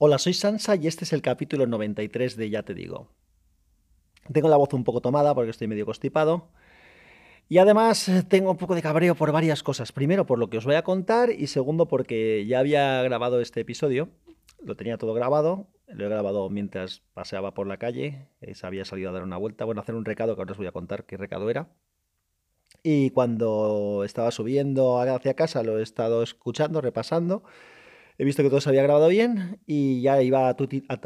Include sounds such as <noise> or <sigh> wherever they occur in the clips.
Hola, soy Sansa y este es el capítulo 93 de Ya te digo. Tengo la voz un poco tomada porque estoy medio constipado. Y además eh, tengo un poco de cabreo por varias cosas. Primero por lo que os voy a contar y segundo porque ya había grabado este episodio. Lo tenía todo grabado. Lo he grabado mientras paseaba por la calle. Eh, se había salido a dar una vuelta. Bueno, a hacer un recado que ahora os voy a contar qué recado era. Y cuando estaba subiendo hacia casa lo he estado escuchando, repasando. He visto que todo se había grabado bien y ya iba a,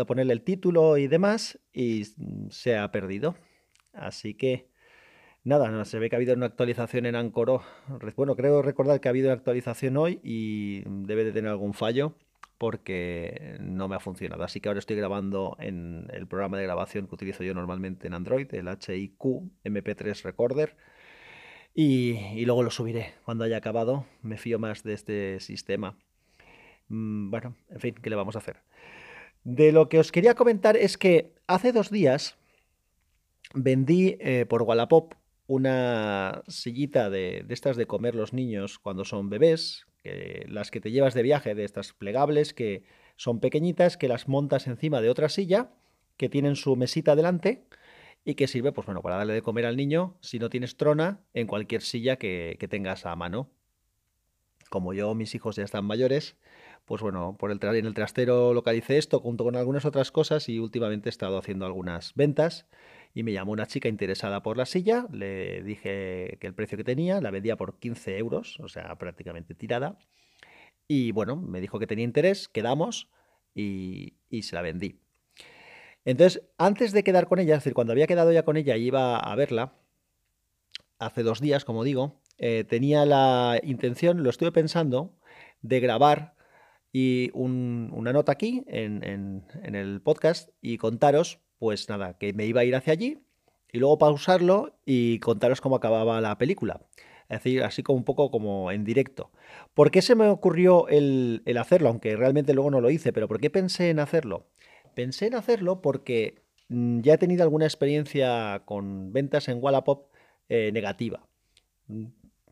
ponerle el título y demás y se ha perdido. Así que nada, no, se ve que ha habido una actualización en Anchor. Bueno, creo recordar que ha habido una actualización hoy y debe de tener algún fallo porque no me ha funcionado. Así que ahora estoy grabando en el programa de grabación que utilizo yo normalmente en Android, el HIQ MP3 Recorder. Y luego lo subiré cuando haya acabado. Me fío más de este sistema. Mm, bueno, en fin, ¿qué le vamos a hacer? De lo que os quería comentar es que hace dos días vendí eh, por Wallapop una sillita de, estas de comer los niños cuando son bebés, las que te llevas de viaje, de estas plegables, que son pequeñitas, que las montas encima de otra silla, que tienen su mesita delante y que sirve, pues bueno, para darle de comer al niño, si no tienes trona, en cualquier silla que, que tengas a mano. Como yo, mis hijos ya están mayores, pues bueno, por el en el trastero localicé esto junto con algunas otras cosas y últimamente he estado haciendo algunas ventas y me llamó una chica interesada por la silla, le dije que el precio que tenía, la vendía por 15 euros, o sea, prácticamente tirada. Y bueno, me dijo que tenía interés, quedamos y, se la vendí. Entonces, antes de quedar con ella, es decir, cuando había quedado ya con ella y iba a verla, hace dos días, como digo, eh, tenía la intención, lo estuve pensando, de grabar y una nota aquí en, el podcast y contaros, pues nada, que me iba a ir hacia allí y luego pausarlo y contaros cómo acababa la película. Es decir, así como un poco como en directo. ¿Por qué se me ocurrió el, hacerlo? Aunque realmente luego no lo hice, pero ¿por qué pensé en hacerlo? Pensé en hacerlo porque mm, ya he tenido alguna experiencia con ventas en Wallapop eh, negativa. Mm,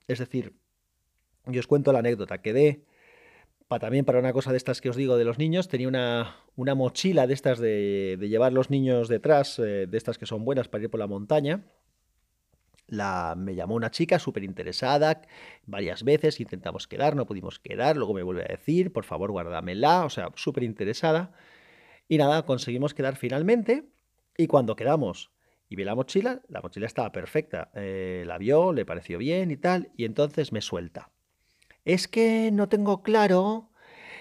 es decir, yo os cuento la anécdota. Quedé también para una cosa de estas que os digo de los niños, tenía una, una mochila de estas de, llevar los niños detrás, eh, de estas que son buenas para ir por la montaña. La, me llamó una chica súper interesada varias veces, intentamos quedar, no pudimos quedar, luego me vuelve a decir, por favor guárdamela, o sea, súper interesada. Y nada, conseguimos quedar finalmente y cuando quedamos y vi la mochila, la mochila estaba perfecta, eh, la vio, le pareció bien y tal, y entonces me suelta es que no tengo claro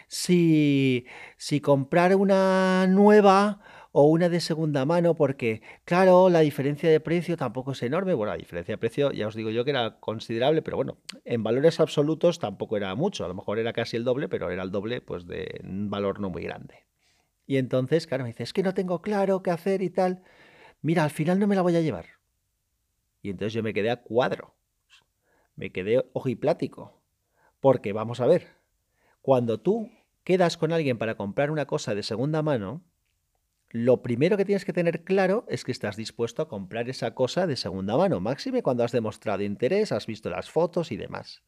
si, si comprar una nueva o una de segunda mano, porque claro, la diferencia de precio tampoco es enorme. Bueno, la diferencia de precio ya os digo yo que era considerable, pero bueno, en valores absolutos tampoco era mucho. A lo mejor era casi el doble, pero era el doble pues de un valor no muy grande. Y entonces, claro, me dice, es que no tengo claro qué hacer y tal. Mira, al final no me la voy a llevar. Y entonces yo me quedé a cuadro. Me quedé ojiplático. Porque vamos a ver, cuando tú quedas con alguien para comprar una cosa de segunda mano, lo primero que tienes que tener claro es que estás dispuesto a comprar esa cosa de segunda mano, máxime cuando has demostrado interés, has visto las fotos y demás.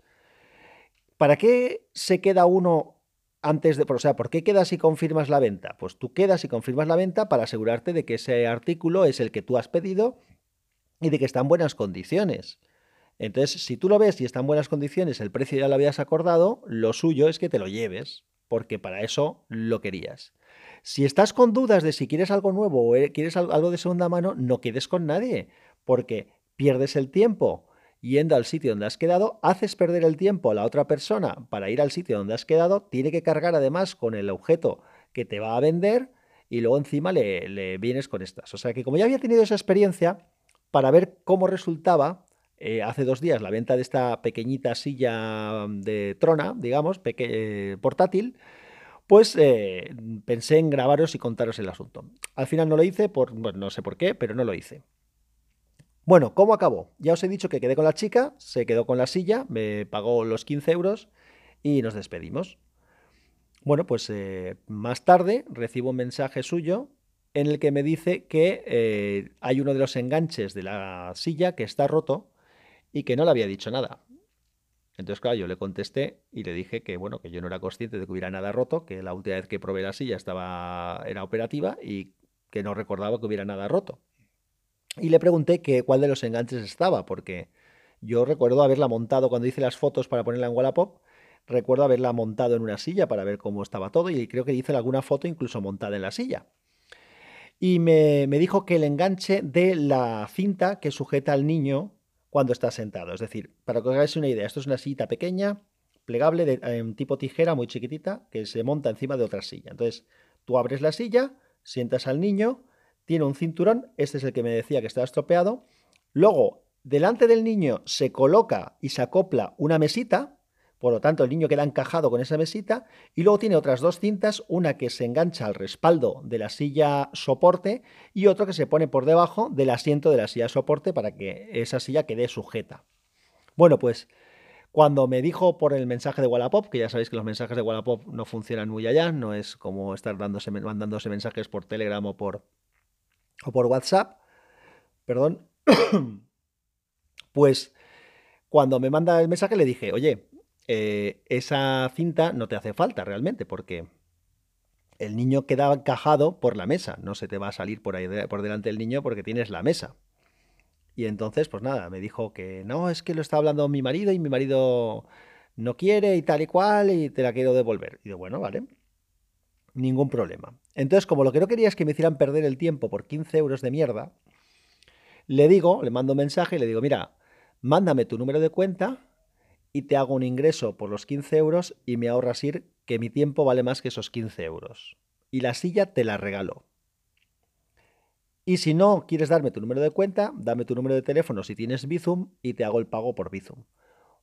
¿Para qué se queda uno antes de, o sea, ¿por qué quedas y confirmas la venta? Pues tú quedas y confirmas la venta para asegurarte de que ese artículo es el que tú has pedido y de que está en buenas condiciones. Entonces, si tú lo ves y está en buenas condiciones, el precio ya lo habías acordado, lo suyo es que te lo lleves, porque para eso lo querías. Si estás con dudas de si quieres algo nuevo o eh, quieres algo de segunda mano, no quedes con nadie, porque pierdes el tiempo yendo al sitio donde has quedado, haces perder el tiempo a la otra persona para ir al sitio donde has quedado, tiene que cargar además con el objeto que te va a vender y luego encima le, le vienes con estas. O sea que como ya había tenido esa experiencia, para ver cómo resultaba, eh, hace dos días la venta de esta pequeñita silla de trona, digamos, eh, portátil, pues eh, pensé en grabaros y contaros el asunto. Al final no lo hice, por, no sé por qué, pero no lo hice. Bueno, ¿cómo acabó? Ya os he dicho que quedé con la chica, se quedó con la silla, me pagó los 15 euros y nos despedimos. Bueno, pues más tarde recibo un mensaje suyo en el que me dice que hay uno de los enganches de la silla que está roto y que no le había dicho nada. Entonces, claro, yo le contesté y le dije que, bueno, que yo no era consciente de que hubiera nada roto, que la última vez que probé la silla estaba, era operativa y que no recordaba que hubiera nada roto. Y le pregunté que cuál de los enganches estaba, porque yo recuerdo haberla montado cuando hice las fotos para ponerla en Wallapop, recuerdo haberla montado en una silla para ver cómo estaba todo y creo que hice alguna foto incluso montada en la silla. Y me, me dijo que el enganche de la cinta que sujeta al niño cuando está sentado. Es decir, para que os hagáis una idea, esto es una silla pequeña, plegable, de, en tipo tijera, muy chiquitita, que se monta encima de otra silla. Entonces, tú abres la silla, sientas al niño, tiene un cinturón, este es el que me decía que estaba estropeado. Luego, delante del niño se coloca y se acopla una mesita, por lo tanto el niño queda encajado con esa mesita, y luego tiene otras dos cintas, una que se engancha al respaldo de la silla soporte y otro que se pone por debajo del asiento de la silla soporte para que esa silla quede sujeta. Bueno, pues cuando me dijo por el mensaje de Wallapop, que ya sabéis que los mensajes de Wallapop no funcionan muy allá, no es como estar dándose, mandándose mensajes por Telegram o por WhatsApp, perdón, <coughs> pues cuando me manda el mensaje le dije, oye, eh, esa cinta no te hace falta realmente, porque el niño queda encajado por la mesa, no se te va a salir por, ahí por delante del niño porque tienes la mesa. Y entonces, pues nada, me dijo que no, es que lo está hablando mi marido y mi marido no quiere y tal y cual y te la quiero devolver. Y digo, bueno, vale, ningún problema. Entonces, como lo que no quería es que me hicieran perder el tiempo por 15 euros de mierda, le digo, le mando un mensaje y le digo, mira, mándame tu número de cuenta y te hago un ingreso por los 15 euros y me ahorras ir que mi tiempo vale más que esos 15 euros. Y la silla te la regalo. Y si no quieres darme tu número de cuenta, dame tu número de teléfono si tienes Bizum y te hago el pago por Bizum.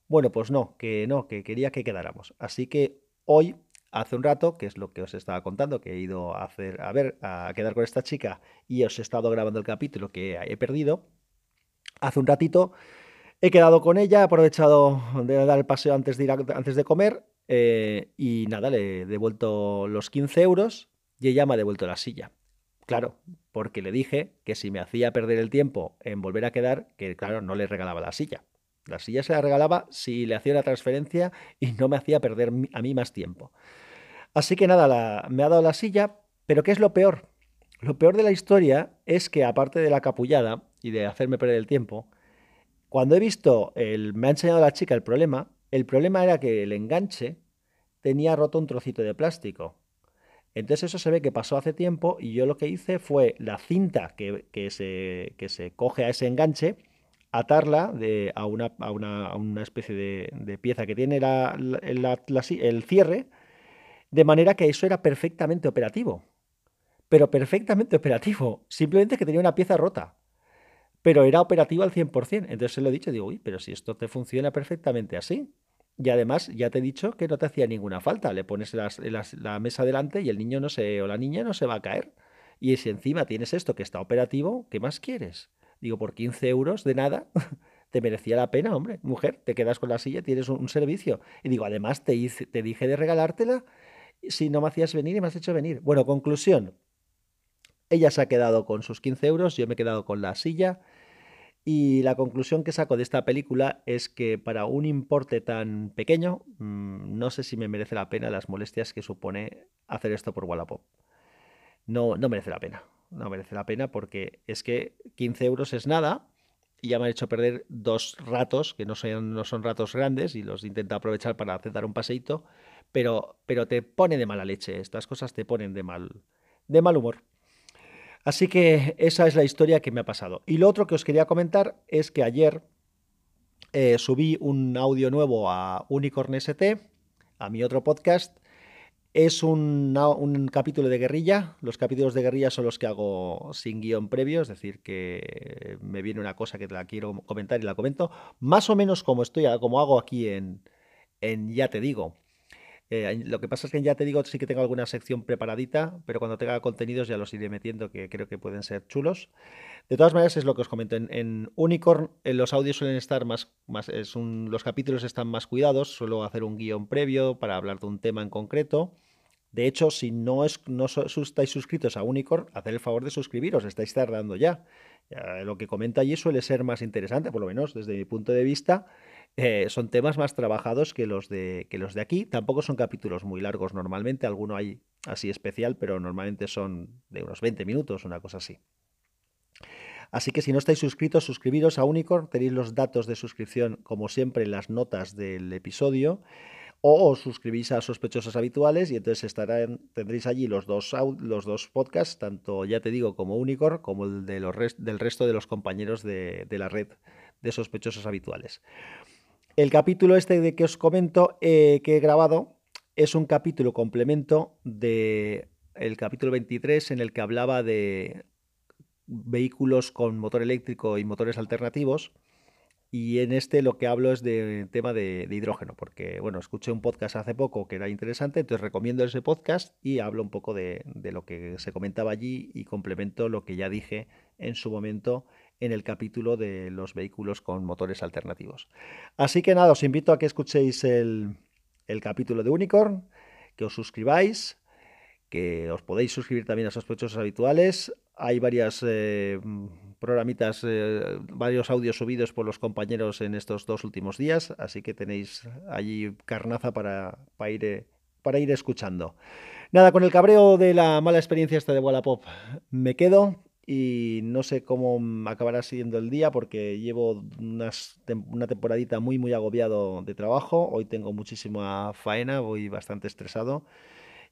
Bueno, pues no, que no, que quería que quedáramos. Así que hoy, hace un rato, que es lo que os estaba contando, que he ido a hacer, a ver, a quedar con esta chica y os he estado grabando el capítulo que he perdido. Hace un ratito he quedado con ella, he aprovechado de dar el paseo antes de, ir antes de comer eh, y nada, le he devuelto los 15 euros y ella me ha devuelto la silla. Claro, porque le dije que si me hacía perder el tiempo en volver a quedar, que claro, no le regalaba la silla. La silla se la regalaba si le hacía una transferencia y no me hacía perder a mí más tiempo. Así que nada, me ha dado la silla, pero ¿qué es lo peor? Lo peor de la historia es que aparte de la capullada y de hacerme perder el tiempo, cuando he visto, el, me ha enseñado la chica el problema, el problema era que el enganche tenía roto un trocito de plástico. Entonces eso se ve que pasó hace tiempo y yo lo que hice fue la cinta que, se, se, coge a ese enganche, atarla de, a, una, a, una, especie de, pieza que tiene el cierre, de manera que eso era perfectamente operativo. Pero perfectamente operativo, simplemente que tenía una pieza rota. Pero era operativo al 100%. Entonces se lo he dicho, digo, uy, pero si esto te funciona perfectamente así. Y además, ya te he dicho que no te hacía ninguna falta. Le pones la mesa delante y el niño no se, o la niña no se va a caer. Y si encima tienes esto que está operativo, ¿qué más quieres? Digo, por 15 euros de nada, <laughs> te merecía la pena, hombre. Mujer, te quedas con la silla, tienes un, servicio. Y digo, además te, te dije de regalártela si no me hacías venir y me has hecho venir. Bueno, conclusión. Ella se ha quedado con sus 15 euros, yo me he quedado con la silla y la conclusión que saco de esta película es que para un importe tan pequeño, mm, no sé si me merece la pena las molestias que supone hacer esto por Wallapop. No, no merece la pena. No merece la pena porque es que 15 euros es nada y ya me han hecho perder dos ratos, que no son, no son ratos grandes y los intento aprovechar para hacer dar un paseíto, pero, pero te pone de mala leche. Estas cosas te ponen de mal, de mal humor. Así que esa es la historia que me ha pasado. Y lo otro que os quería comentar es que ayer eh, subí un audio nuevo a Unicorn ST, a mi otro podcast. Es un, capítulo de guerrilla. Los capítulos de guerrilla son los que hago sin guion previo, es decir, que me viene una cosa que la quiero comentar y la comento. Más o menos como estoy, como hago aquí en, en Ya te digo. Eh, lo que pasa es que ya te digo, sí que tengo alguna sección preparadita, pero cuando tenga contenidos ya los iré metiendo, que creo que pueden ser chulos. De todas maneras, es lo que os comento. En, Unicorn en los audios suelen estar más, más es un, los capítulos están más cuidados, suelo hacer un guion previo para hablar de un tema en concreto. De hecho, si no, no estáis suscritos a Unicorn, haced el favor de suscribiros, estáis tardando ya. Lo que comenta allí suele ser más interesante, por lo menos desde mi punto de vista. Eh, son temas más trabajados que los, de, que los de aquí. Tampoco son capítulos muy largos normalmente, alguno hay así especial, pero normalmente son de unos 20 minutos, una cosa así. Así que si no estáis suscritos, suscribiros a Unicorn, tenéis los datos de suscripción como siempre en las notas del episodio o os suscribís a sospechosos habituales y entonces tendréis allí los dos, podcasts, tanto ya te digo como Unicorn, como el de los del resto de los compañeros de, la red de sospechosos habituales. El capítulo este de que os comento eh, que he grabado es un capítulo complemento de capítulo 23 en el que hablaba de vehículos con motor eléctrico y motores alternativos y en este lo que hablo es de tema de, hidrógeno, porque bueno, escuché un podcast hace poco que era interesante, entonces recomiendo ese podcast y hablo un poco de, lo que se comentaba allí y complemento lo que ya dije en su momento en el capítulo de los vehículos con motores alternativos. Así que nada, os invito a que escuchéis el, el capítulo de Unicorn, que os suscribáis, que os podéis suscribir también a sospechosos habituales. Hay varias eh, programitas, eh, varios audios subidos por los compañeros en estos dos últimos días, así que tenéis allí carnaza para, para, ir, para ir escuchando. Nada, con el cabreo de la mala experiencia esta de Wallapop me quedo y no sé cómo acabará siendo el día porque llevo una temporadita muy muy agobiado de trabajo, hoy tengo muchísima faena, voy bastante estresado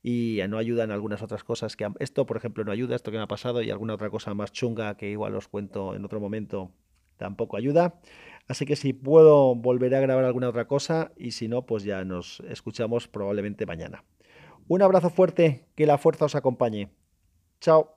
y no ayudan algunas otras cosas que esto por ejemplo no ayuda esto que me ha pasado y alguna otra cosa más chunga que igual os cuento en otro momento tampoco ayuda. Así que si puedo volveré a grabar alguna otra cosa y si no pues ya nos escuchamos probablemente mañana. Un abrazo fuerte que la fuerza os acompañe. Chao